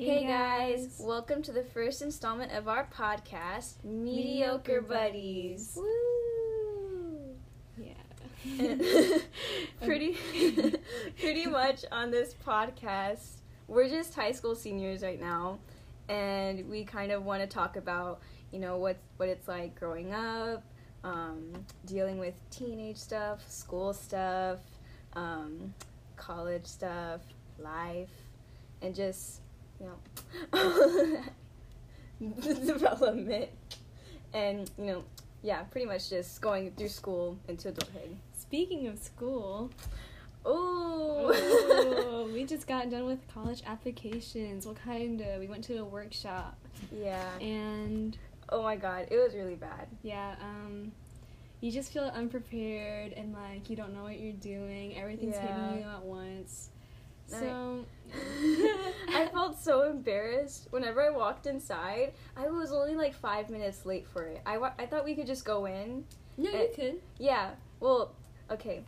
Hey, guys. welcome to the first installment of our podcast, Mediocre, Mediocre Buddies. Buddies. Woo! Yeah. pretty, pretty much on this podcast, we're just high school seniors right now, and we kind of want to talk about, you know, what what it's like growing up, um, dealing with teenage stuff, school stuff, um, college stuff, life, and just you know development and you know yeah pretty much just going through school into adulthood Speaking of school, oh we just got done with college applications. What kind of? We went to a workshop, yeah and oh my god it was really bad yeah, um, you just feel unprepared and like you don't know what you're doing. Everything's Yeah. hitting you at once. So, I felt so embarrassed whenever I walked inside. I was only like five minutes late for it. I, wa- I thought we could just go in. no, you Eh, could. Yeah, well, okay.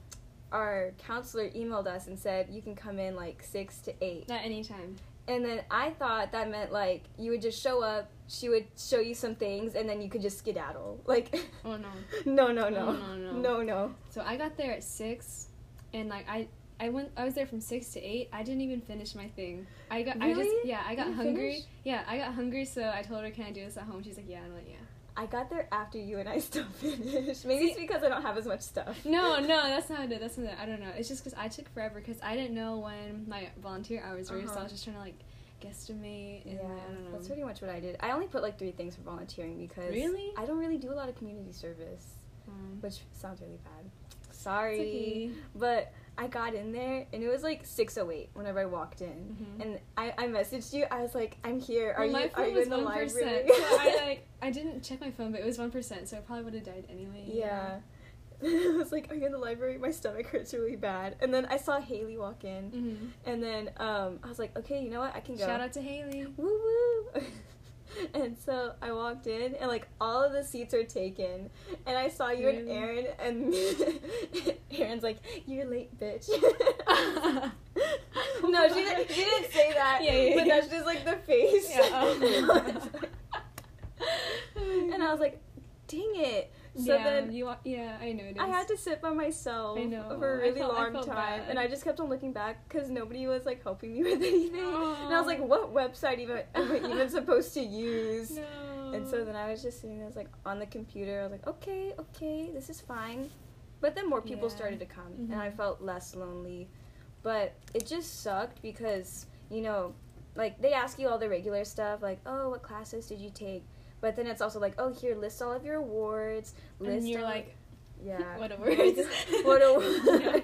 Our counselor emailed us and said you can come in like six to eight. Not anytime. And then I thought that meant like you would just show up, she would show you some things, and then you could just skedaddle. Like, Oh no. no, no, no, No, no, no. no, no. So I got there at six, and like I, I went. I was there from six to eight. I didn't even finish my thing. I got. I just. Yeah, I got You hungry. finished? Yeah, I got hungry. So I told her, "Can I do this at home?" She's like, "Yeah." I'm like, "Yeah." I got there after you and I still finished. Maybe it's because I don't have as much stuff. No, no, that's not it. That's not it. I don't know. It's just because I took forever because I didn't know when my volunteer hours were. So Uh-huh. I was just trying to like guesstimate. And, Yeah, I don't know. that's pretty much what I did. I only put like three things for volunteering because Really? I don't really do a lot of community service, Um, which sounds really bad. Sorry, okay. but I got in there and it was like six oh eight whenever I walked in, Mhm. and I, I messaged you. I was like, I'm here. Are Well, you are you was in the one library? So I like I didn't check my phone, but it was one percent, so I probably would have died anyway. you yeah. I was like, Are you in the library? My stomach hurts really bad. And then I saw Haley walk in? Mhm. and then um, I was like, Okay, you know what? I can go. Shout out to Haley. woo woo. and so I walked in, and like all of the seats are taken, and I saw you and Aaron, and Aaron's like, "You're late, bitch." no, she didn't. She didn't say that. Yeah, yeah, but yeah. that's just like the face. Yeah, oh. and I was like, "Dang it!" So yeah, then you yeah, I noticed. I had to sit by myself know. for a really felt- long time, bad. and I just kept on looking back because nobody was like helping me with anything. And I was like, "What website even am I even supposed to use?" No. And so then I was just sitting there, like on the computer. I was like, "Okay, okay, this is fine." But then more people Yeah. started to come, and I Mhm. felt less lonely. But it just sucked because you know, like they ask you all the regular stuff, like, "Oh, what classes did you take?" But then it's also like, "Oh, here, list all of your awards." List and you're like, Yeah. what awards? what You know,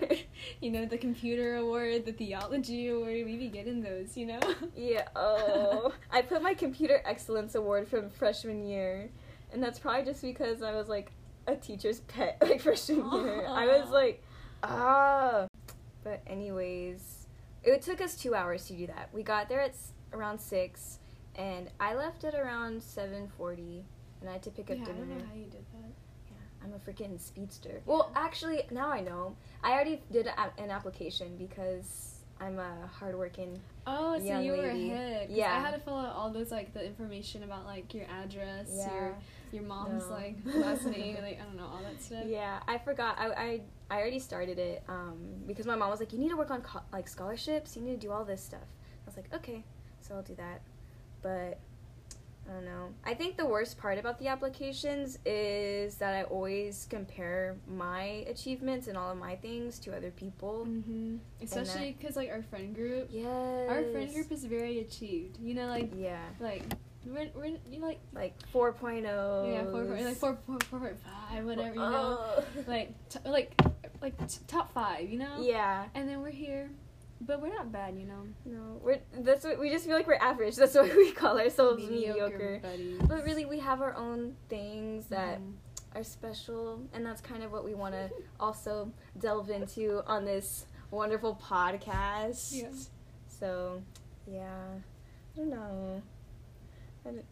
you know, the computer award, the theology award. We be getting those, you know. yeah. Oh, I put my computer excellence award from freshman year, and that's probably just because I was like a teacher's pet like freshman year. I was like, ah. But anyways, it took us two hours to do that. We got there at s- around six, and I left at around seven forty, and I had to pick up yeah, I don't know how you did that. Yeah, I'm a freaking speedster. Well, actually, now I know. I already did a, an application because I'm a hardworking. Oh, so you were lady. ahead. 'cause Yeah. I had to fill out all those like the information about like your address, Yeah. your your mom's No. like last name, like I don't know all that stuff. Yeah, I forgot. I, I I already started it um, because my mom was like, "You need to work on co- like scholarships. You need to do all this stuff." I was like, "Okay, so I'll do that." But I don't know. I think the worst part about the applications is that I always compare my achievements and all of my things to other people. Mm-hmm. Especially because like our friend group, Yes. our friend group is very achieved. You know, like Yeah, like we're we're you know, like like 4.0. yeah four point like four four four point five whatever you know Oh. like t- like like t- top five you know Yeah. and then we're here, but we're not bad you know No, we're that's what we just feel like we're average. That's why we call ourselves mediocre. buddies. But really, we have our own things that Mhm. are special, and that's kind of what we want to also delve into on this wonderful podcast. Yeah. So, yeah, I don't know.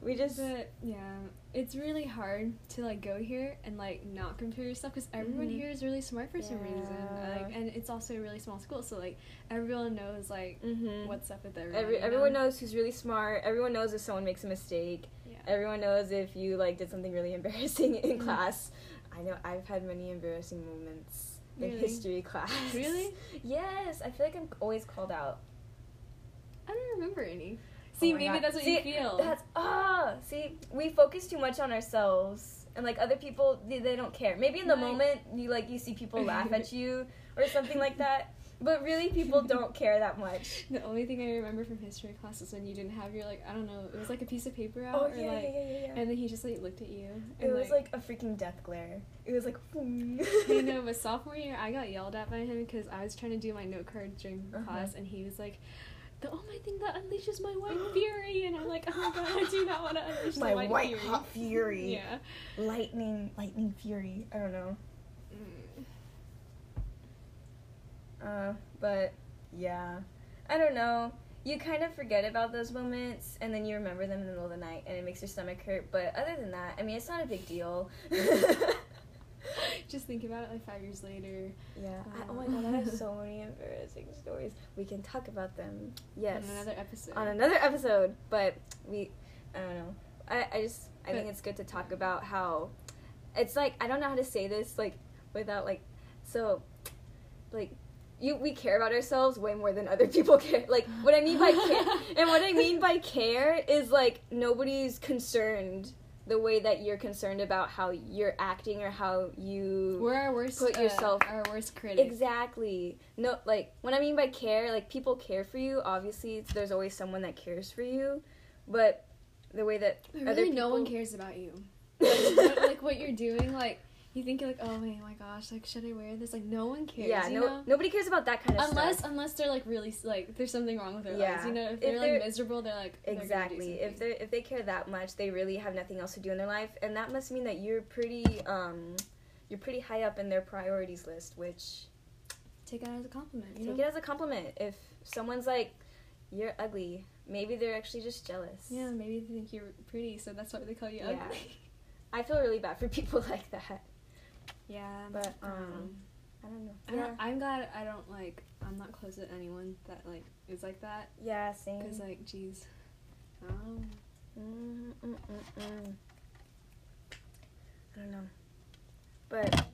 We just But yeah, it's really hard to like go here and like not compare yourself because everyone Mhm. here is really smart for some reason. Yeah. Like, and it's also a really small school, so like everyone knows like Mhm. what's up with everyone. Every, everyone know? knows who's really smart. Everyone knows if someone makes a mistake. Yeah. Everyone knows if you like did something really embarrassing in Mhm. class. I know I've had many embarrassing moments in history class. Really? yes, I feel like I'm always called out. I don't remember any. See, Oh maybe God. that's what See, you feel. That's ah. see, we focus too much on ourselves, and like other people, they, they don't care. Maybe in the Right. moment, you like you see people laugh at you or something like that. But really, people don't care that much. The only thing I remember from history class is when you didn't have your like I don't know, it was like a piece of paper out Oh or yeah, like yeah, yeah, yeah, and then he just like looked at you. It was like a freaking death glare. It was like. you know, but sophomore year I got yelled at by him because I was trying to do my note card during Uh-huh. class and he was like, "The my thing that unleashes my white fury," and I'm like, "Oh my god, I do not want to unleash My white, white fury." hot fury. Yeah. Lightning, lightning fury. I don't know. Mm. Uh, but yeah, I don't know. You kind of forget about those moments, and then you remember them in the middle of the night, and it makes your stomach hurt. But other than that, I mean, it's not a big deal. Just think about it like five years later. yeah. I, oh my god, I have so many embarrassing stories. We can talk about them. Yes. On another episode. on another episode. But we, I don't know. I, I just I think it's good to talk about how it's like I don't know how to say this like without like so like you we care about ourselves way more than other people care. Like what I mean by care and what I mean by care is like nobody's concerned the way that you're concerned about how you're acting or how you We're our worst. Put uh, yourself- our worst critic. Exactly. No, like what I mean by care, like people care for you. Obviously, there's always someone that cares for you, but the way that But really, no one cares about you. Like, what, like what you're doing, like you think you're like, oh my, my gosh, like should I wear this? Like no one cares. yeah, no, know? nobody cares about that kind of unless stuff. unless they're like really like there's something wrong with their Yeah. lives. You know, if If they're, they're- like miserable, they're like they're Exactly. If they if they care that much, they really have nothing else to do in their life, and that must mean that you're pretty um, you're pretty high up in their priorities list, which take it as a compliment. Take know? it as a compliment. If someone's like, "You're ugly," maybe they're actually just jealous. yeah, maybe they think you're pretty, so that's why they call you Yeah. ugly. I feel really bad for people like that. Yeah, But, um, um, I don't know. I Yeah. don't, I'm glad I don't like. I'm not close to anyone that like is like that. Yeah, same. Cause like, jeez. Oh. Mm, mm, mm, mm. I don't know. But,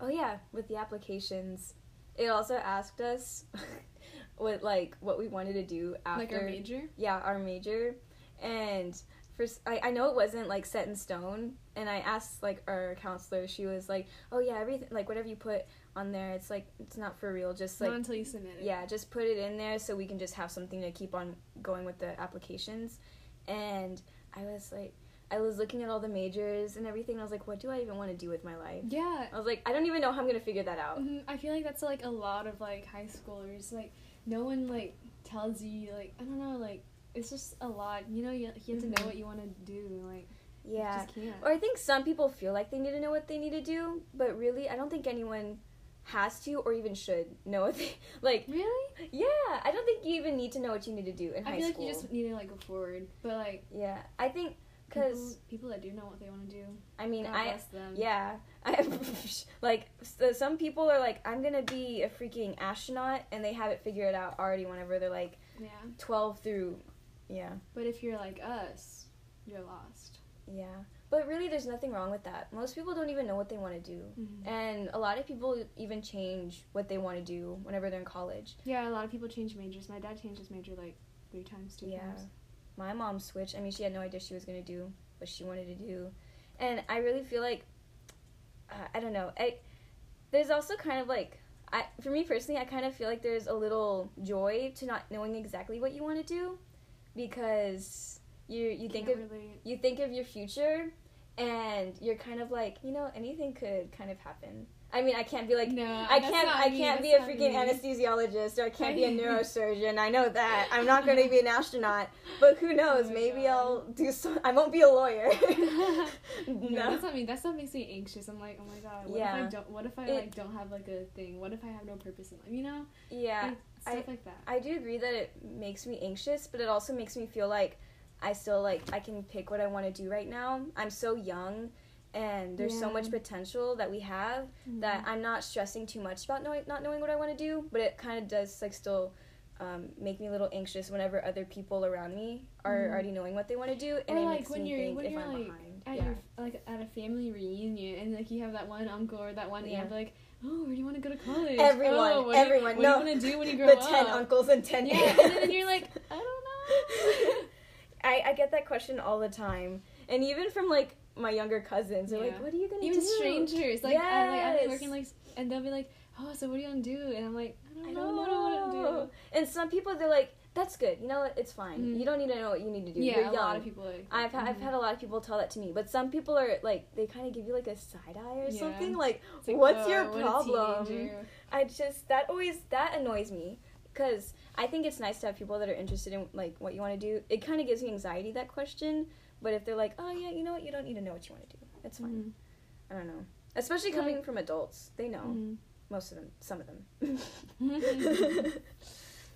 oh yeah, with the applications, it also asked us what like what we wanted to do after Like our major. yeah our major, and first I, I know it wasn't like set in stone, and I asked like our counselor, she was like, oh yeah, everything like whatever you put on there, it's like it's not for real, just like not until you submit it. yeah, just put it in there so we can just have something to keep on going with the applications. And I was like, I was looking at all the majors and everything. And I was like, what do I even want to do with my life? Yeah. I was like, I don't even know how I'm gonna figure that out. Mhm, I feel like that's like a lot of like high schoolers. Like no one like tells you like I don't know like it's just a lot. You know you, you have to know mm-hmm. what you want to do. Like you Yeah. just can't. Or I think some people feel like they need to know what they need to do, but really, I don't think anyone has to or even should know what they like. really? Yeah, I don't think you even need to know what you need to do in I high feel school. like you just need to like go forward. But like yeah, I think people, because people that do know what they want to do, I mean God I. Yeah, I like so some people are like, I'm gonna be a freaking astronaut, and they have it figured out already. Whenever they're like Yeah. twelve through, yeah, But if you're like us, you're lost. yeah. But really, there's nothing wrong with that. Most people don't even know what they want to do, Mhm. and a lot of people even change what they want to do whenever they're in college. Yeah, a lot of people change majors. My dad changed his major like three times, two Yeah. times. My mom switched. I mean, she had no idea she was gonna do what she wanted to do, and I really feel like uh, I don't know. I there's also kind of like I for me personally, I kind of feel like there's a little joy to not knowing exactly what you want to do, because you you think Can't of relate. you think of your future, and you're kind of like you know anything could kind of happen. I mean, I can't be like no, I can't. I me, can't be that's a freaking me. anesthesiologist, or I can't be a neurosurgeon. I know that. I'm not going to be an astronaut, but who oh knows? Oh Maybe God. I'll do. So, I won't be a lawyer. no, no. that's not me. That stuff makes me anxious. I'm like, oh my god, what if Yeah. I don't? What if I It- like don't have like a thing? What if I have no purpose in life? You know, Yeah, like, stuff like that. I do agree that it makes me anxious, but it also makes me feel like I still like I can pick what I want to do right now. I'm so young and there's so much potential that we have that I'm not stressing too much about knowing not knowing what I want to do, but it kind of does like still um, make me a little anxious whenever other people around me are Mhm. already knowing what they want to do, and Or, it like, makes when me you're- think when if you're, I'm like, behind. at yeah. your like at a family reunion and like you have that one uncle or that one Yeah. aunt like, oh, where do you want to go to college? Everyone, oh, what everyone, Do you, no. what do you want to do when you grow up? the ten uncles and ten Yeah, aunts. and then you're like, I don't know. I, I get that question all the time, and even from like my younger cousins, they're Yeah. like, "What are you gonna do? Even strangers, like I'm like I'm working like, and they'll be like, oh, so what are you going to do? And I'm like, I don't, I know, don't what do I want to do. And some people they're like, "That's good. You know what? It's fine. Mhm. You don't need to know what you need to do. Yeah, You're a lot of people. Like, I've ha- I've mhm. had a lot of people tell that to me, but some people are like they kind of give you like a side eye or Yeah. something. Like, like, what's whoa, your problem? teenager. I just that always that annoys me because I think it's nice to have people that are interested in like what you want to do. It kind of gives me anxiety that question, but if they're like, "Oh yeah, you know what? You don't need to know what you want to do. It's fine." Mhm. I don't know. Especially Like- coming from adults, they know. Mhm. Most of them, some of them.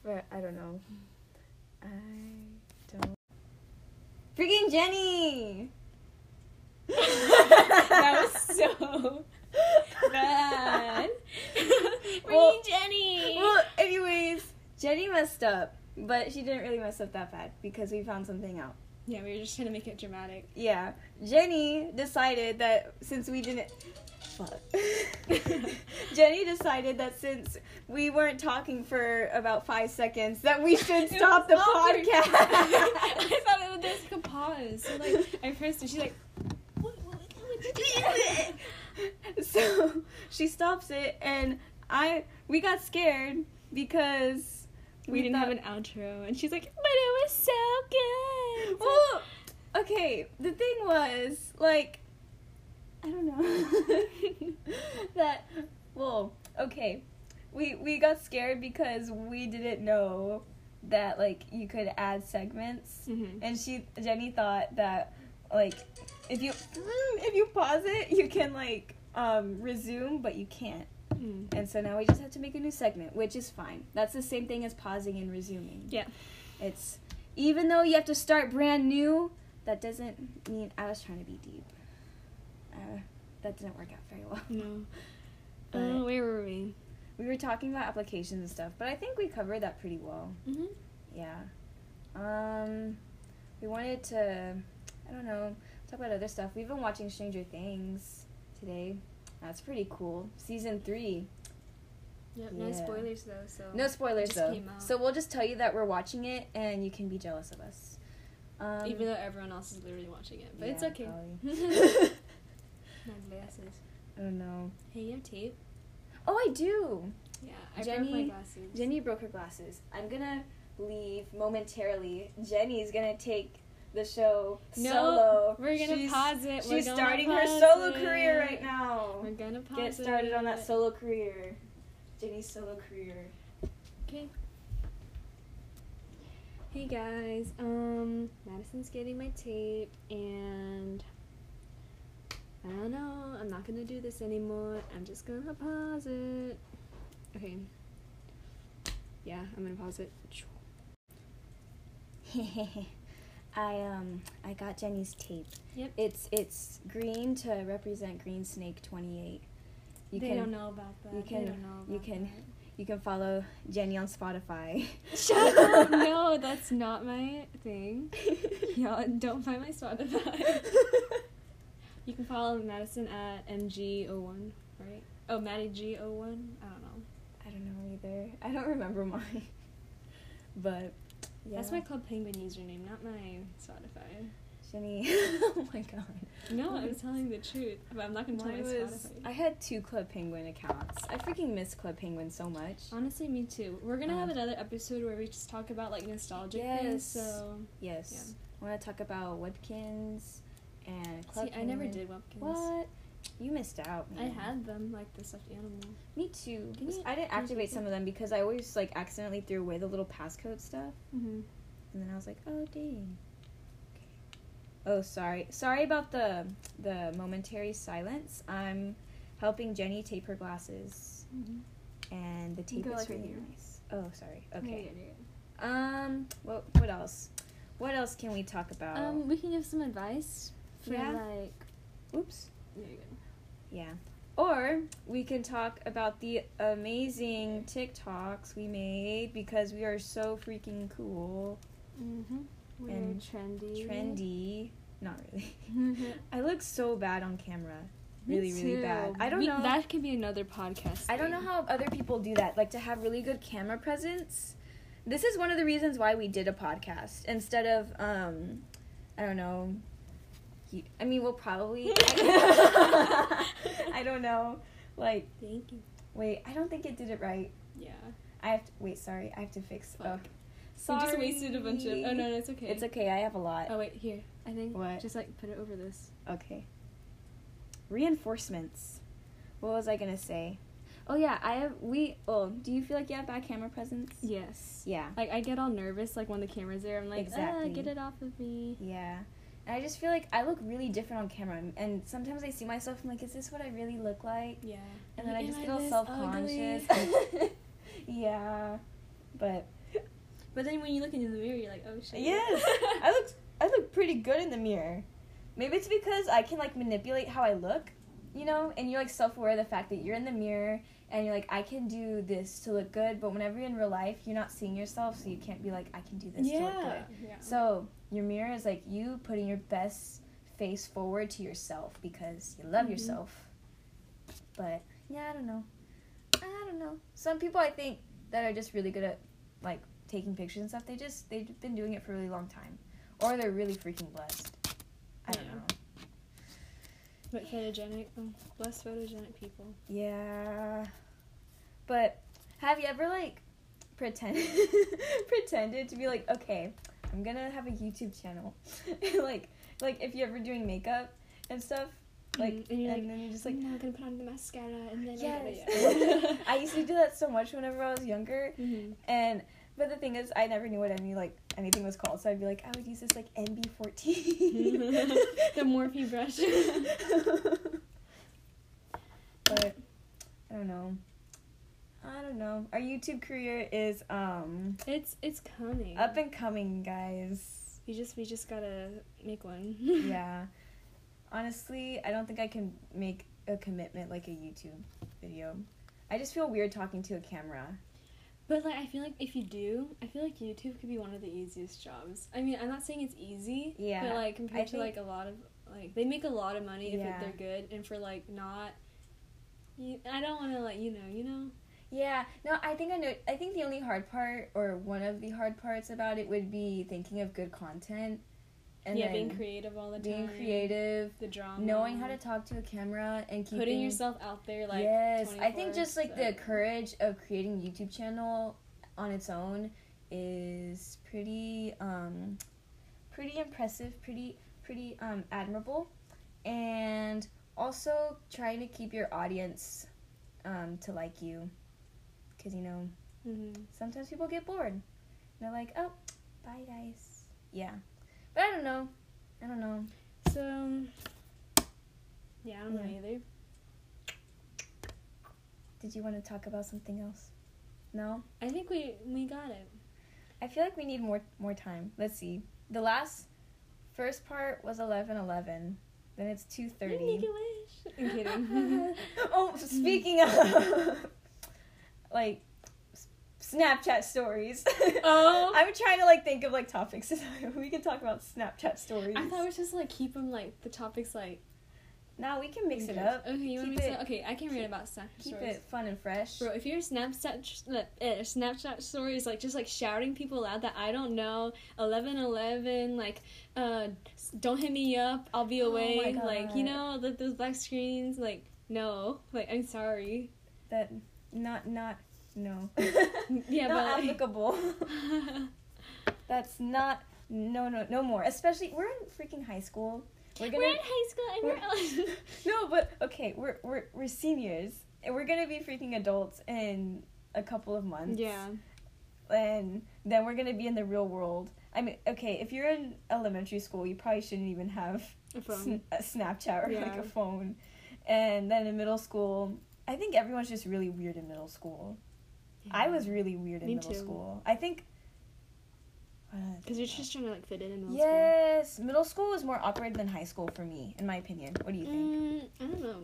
but I don't know. I don't. Freaking Jenny! that was so bad. Well- Freaking Jenny. Well, anyways, Jenny messed up, but she didn't really mess up that bad because we found something out. yeah, we were just trying to make it dramatic. Yeah, Jenny decided that since we didn't. Fuck. Jenny decided that since we weren't talking for about five seconds, that we should stop the podcast. I thought it was like a pause. So like I pressed it. She's like, what, what, what, you what? so she stops it, and I we got scared because we didn't thought- have an outro, and she's like, but it was so good. Well, okay. The thing was, like, I don't know that. Well, okay, we we got scared because we didn't know that like you could add segments, Mhm. and she Jenny thought that like if you if you pause it, you can like um resume, but you can't. Mm. And so now we just have to make a new segment, which is fine. That's the same thing as pausing and resuming. Yeah. It's even though you have to start brand new, that doesn't mean I was trying to be deep. Uh, that didn't work out very well. No. But Oh, where were we? we were talking about applications and stuff, but I think we covered that pretty well. Mm-hmm. Yeah. Um, we wanted to, I don't know, talk about other stuff. We've been watching Stranger Things today. That's pretty cool. Season three. Yep. No No spoilers though. So. No spoilers though. So we'll just tell you that we're watching it, and you can be jealous of us. Um, Even though everyone else is literally watching it, but it's okay. My glasses. I don't know. Hey, you have tape? Oh, I do. Yeah, I broke Jenny- my glasses. Jenny broke her glasses. I'm gonna leave momentarily. Jenny's gonna take the show No, solo. we're gonna She's- pause it. We're She's starting her solo it. career right now. We're gonna pause it. Get started on that solo career. Jenny's solo career. Okay. Hey guys, um, Madison's getting my tape, and I don't know. I'm not gonna do this anymore. I'm just gonna pause it. Okay. Yeah, I'm gonna pause it. I um I got Jenny's tape. Yep. It's it's green to represent Green Snake 28. You they can don't know about that. you They don't know you about can- you can follow Jenny on Spotify. Shut up! No, that's not my thing. Y'all don't find my Spotify. You can follow Madison at MG01, right? Oh, Maddie G01? I don't know. I don't know either. I don't remember mine. But yeah. That's my Club Penguin username, not my Spotify. Jenny. oh my god. No, I'm telling the truth, but I'm not gonna tell my was, Spotify. I had two Club Penguin accounts. I freaking miss Club Penguin so much. Honestly, me too. We're gonna have Um, another episode where we just talk about like nostalgic Yes. things. So Yes. Yeah. I want to talk about Webkinz and Club see, I never did Webkinz. What? You missed out. I had them like the stuffed animal. Me too. Can you- I didn't activate some of them because I always like accidentally threw away the little passcode stuff, Mm-hmm. and then I was like, oh dang. Okay. Oh sorry, sorry about the the momentary silence. I'm helping Jenny tape her glasses, Mm-hmm. and the tape Go, is like, really nice. Oh sorry. Okay. Um. What what else? what else can we talk about? Um, we can give some advice for Yeah. like. Oops. There you go. Yeah. Or we can talk about the amazing TikToks we made because we are so freaking cool, Mm-hmm. We're And trendy. trendy. Not really. Mhm. I look so bad on camera. Me Really, really bad. I don't We- know. That could be another podcast. I don't know how other people do that, like to have really good camera presence. This is one of the reasons why we did a podcast instead of, um, I don't know. You- I mean, we'll probably. I don't know. Like, Thank you. wait, I don't think it did it right. Yeah. I have to wait. Sorry, I have to fix. Fuck. Okay. You just wasted a bunch of. Oh no, no, it's okay. It's okay. I have a lot. Oh wait, here. I think. What? Just like put it over this. Okay. Reinforcements. What was I gonna say? Oh yeah, I have. We. Oh, do you feel like you have bad camera presence? Yes. Yeah. Like I get all nervous like when the camera's there. I'm like, Exactly. ah, get it off of me. Yeah. And I just feel like I look really different on camera, and sometimes I see myself. I'm like, is this what I really look like? Yeah. And then I just get all self conscious. yeah. But But then when you look into the mirror, you're like, oh shit. yes, I look. I look pretty good in the mirror. Maybe it's because I can like manipulate how I look, you know, and you're like self aware of the fact that you're in the mirror and you're like, I can do this to look good, but whenever you're in real life, you're not seeing yourself, so you can't be like, I can do this to look good. yeah. So your mirror is like you putting your best face forward to yourself because you love Mhm. yourself. But yeah, I don't know. I don't know. Some people I think that are just really good at like taking pictures and stuff. They just they've been doing it for a really long time, or they're really freaking blessed. I don't Yeah. know. But photogenic, um, less photogenic people. Yeah. But have you ever like pretended pretended to be like, okay, I'm gonna have a YouTube channel. like like if you're ever doing makeup and stuff. Like Mhm, and you're like, then you just like I'm gonna put on the mascara and then Yes. I used to do that so much whenever I was younger. hmm And but the thing is I never knew what any like anything was called. So I'd be like, I would use this like MB fourteen. The Morphe brush. but I don't know. I don't know. Our YouTube career is um It's it's coming. up and coming, guys. We just we just gotta make one. yeah. Honestly, I don't think I can make a commitment like a YouTube video. I just feel weird talking to a camera. But like I feel like if you do, I feel like YouTube could be one of the easiest jobs. I mean, I'm not saying it's easy. Yeah, But like compared I to like a lot of like they make a lot of money if Yeah. it, they're good, and for like not. You, I don't want to let you know you know. Yeah, no, I think I know. I think the only hard part, or one of the hard parts about it, would be thinking of good content, and yeah, being creative all the being time. Being creative, The drama. knowing how to talk to a camera, and keeping putting yourself out there like. yes, I think just like the courage of creating a YouTube channel on its own is pretty, um, pretty impressive, pretty, pretty um admirable, and also trying to keep your audience, um, to like you, because you know Mhm. sometimes people get bored. And they're like, oh, bye guys. Yeah. But I don't know. I don't know. So. Yeah, I don't know either. Did you want to talk about something else? No? I think we we got it. I feel like we need more more time. Let's see. The last first part was eleven eleven. Then it's two Make thirty. a wish. I'm kidding. oh, speaking of like Snapchat stories. Oh. I'm trying to like think of like topics. we can talk about Snapchat stories. I thought we should just like keep them like the topics like. Now we can mix it up. Okay, you want to mix it- it? Okay, I can read keep- about Snapchat Keep stories. it fun and fresh. Bro, if your Snapchat uh, Snapchat story is like just like shouting people out that I don't know, eleven eleven, like, uh, don't hit me up, I'll be Oh away, like you know, the, those black screens, like no, like I'm sorry. that not not no. Yeah, not but- applicable. That's not no no no more. Especially we're in freaking high school. We're gonna we're in high school and we're, no, but okay, we're we're we're seniors and we're gonna be freaking adults in a couple of months. yeah, and then we're gonna be in the real world. I mean, okay, if you're in elementary school, you probably shouldn't even have a phone. sn- a Snapchat or like a phone. And then in middle school, I think everyone's just really weird in middle school. I was really weird in Me middle too. school. I think Because you're just trying to like fit in in middle school. Yes, middle school is more awkward than high school for me, in my opinion. What do you think? Mm, I don't know.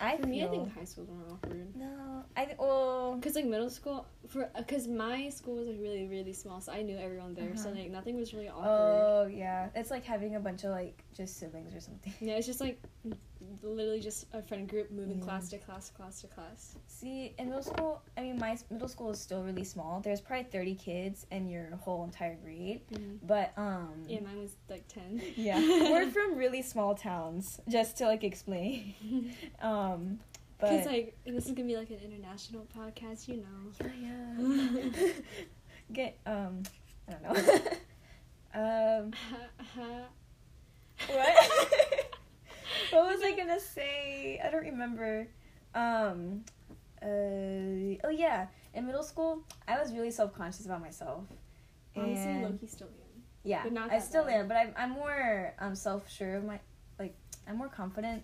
I For me, I feel- think high school's more awkward. no. I th- well, Cause like middle school, for because my school was like really really small, so I knew everyone there, so Uh-huh. like nothing was really awkward. oh yeah, it's like having a bunch of like just siblings or something. Yeah, it's just like literally just a friend group moving Yeah. class to class, class to class. See, in middle school, I mean, my middle school is still really small. There's probably 30 kids in your whole entire grade. But, um, Yeah, mine was like ten. yeah. We're from really small towns, just to, like, explain. Um, but. Cause like this is gonna be like an international podcast, you know. yeah. Get, um, I don't know. um, what? What was I gonna say? I don't remember. Um, uh, oh yeah, in middle school, I was really self conscious about myself. Honestly, And- Loki still am. yeah, But not I still bad. am, but I'm I'm more um self sure of my like I'm more confident.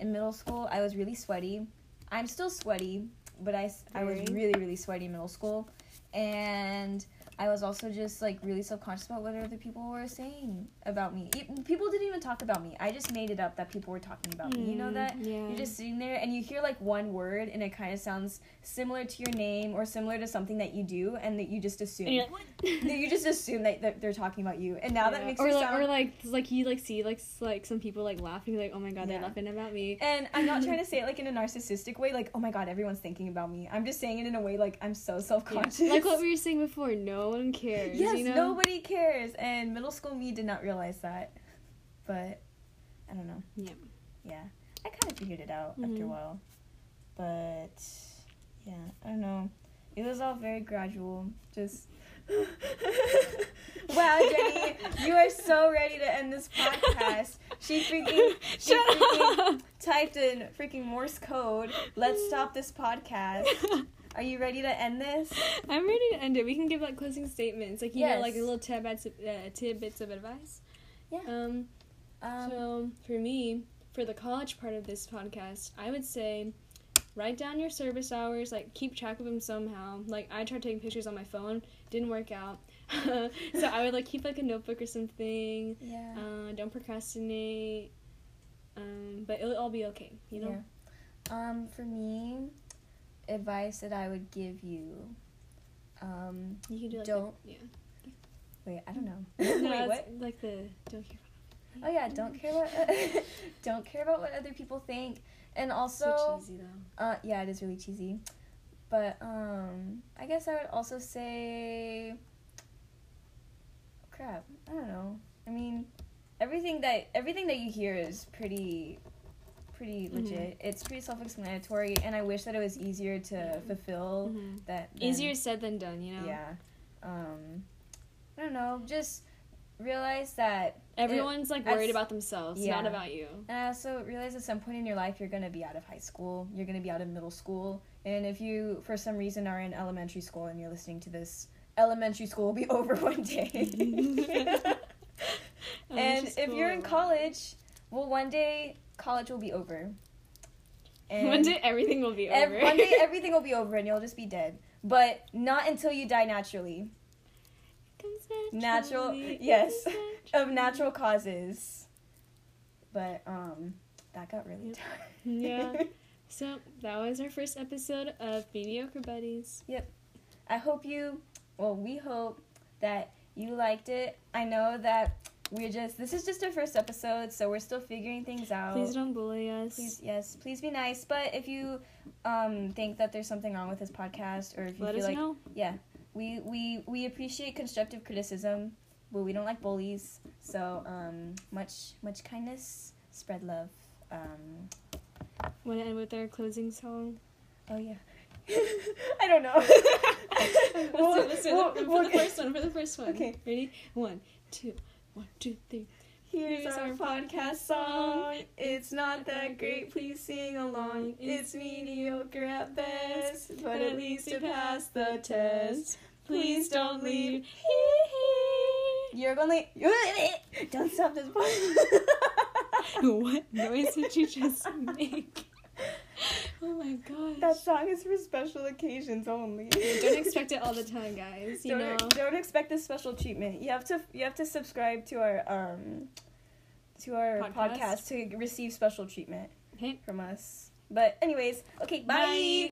In middle school, I was really sweaty. I'm still sweaty, but I I was really really sweaty in middle school, and I was also just like really self conscious about what other people were saying about me. E- People didn't even talk about me. I just made it up that people were talking about me. You know Mm, that Yeah. you're just sitting there and you hear like one word and it kind of sounds similar to your name or similar to something that you do and that you just assume like, that you just assume that that they're talking about you and now that makes or you like, sound or like like you like see like like some people like laughing like oh my god they're laughing about me. and i'm not trying to say it like in a narcissistic way like oh my god everyone's thinking about me i'm just saying it in a way like i'm so self-conscious Like what we were saying before, no one cares. yes you know? nobody cares and middle school me did not realize that but i don't know Yeah. yeah i kind of figured it out after a Mhm. while but yeah i don't know it was all very gradual just wow jenny you are so ready to end this podcast she freaking she Shut freaking up. typed in freaking morse code let's stop this podcast are you ready to end this I'm ready to end it. We can give like closing statements, like you know, like a little tidbits, of, uh, tidbits of advice. Yeah. Um. um So for me, for the college part of this podcast, I would say write down your service hours. Like keep track of them somehow. Like I tried taking pictures on my phone, didn't work out. so I would like keep like a notebook or something. yeah Uh, don't procrastinate. Um, but it'll all be okay. You know. Yeah. Um, for me, advice that I would give you. Um, You can do like Don't- The, yeah. wait, I don't know. No, wait, what? Like the don't care. Oh yeah, don't care what don't care about what other people think, and also so cheesy though. Uh, yeah, it is really cheesy. But um, I guess I would also say, crap. I don't know. I mean, everything that everything that you hear is pretty, pretty Mhm. legit. It's pretty self-explanatory, and I wish that it was easier to Yeah. fulfill Mhm. that. than- Easier said than done. You know. Yeah. Um, I don't know. Just realize that Everyone's like worried about themselves, yeah. not about you. And I also realize at some point in your life you're gonna be out of high school, you're gonna be out of middle school, and if you for some reason are in elementary school and you're listening to this, elementary school will be over one day. and if you're in college, well, one day college will be over. And one day everything will be over. one day everything will be over and you'll just be dead. But not until you die naturally Natural- yes. of natural causes. But um, that got really Yep. dark. Yeah. So that was our first episode of Mediocre Buddies. Yep. I hope you, well, we hope that you liked it. I know that we're just, this is just our first episode, so we're still figuring things out. Please don't bully us. Please, yes, please be nice. But if you um, think that there's something wrong with this podcast, or if you Let feel us like, know. yeah, we, we, we appreciate constructive criticism, but we don't like bullies. So um, much, much kindness, spread love. Um, Want to end with our closing song? oh, yeah. I don't know. let's do, let's do We'll- it. For we'll the first one. For the first one. Okay. Ready? One, two, one, two, three. Here's Here's our our podcast song. It's not that great, please sing along. It's mediocre at best, but at least it passed the test. Please don't leave. You're gonna don't stop this part. what noise did you just make? Oh my gosh. That song is for special occasions only. Don't expect it all the time, guys. You don't, know. don't expect this special treatment. You have to you have to subscribe to our um to our Podcast? podcast, to receive special treatment Okay. from us. But anyways, okay, bye. Bye.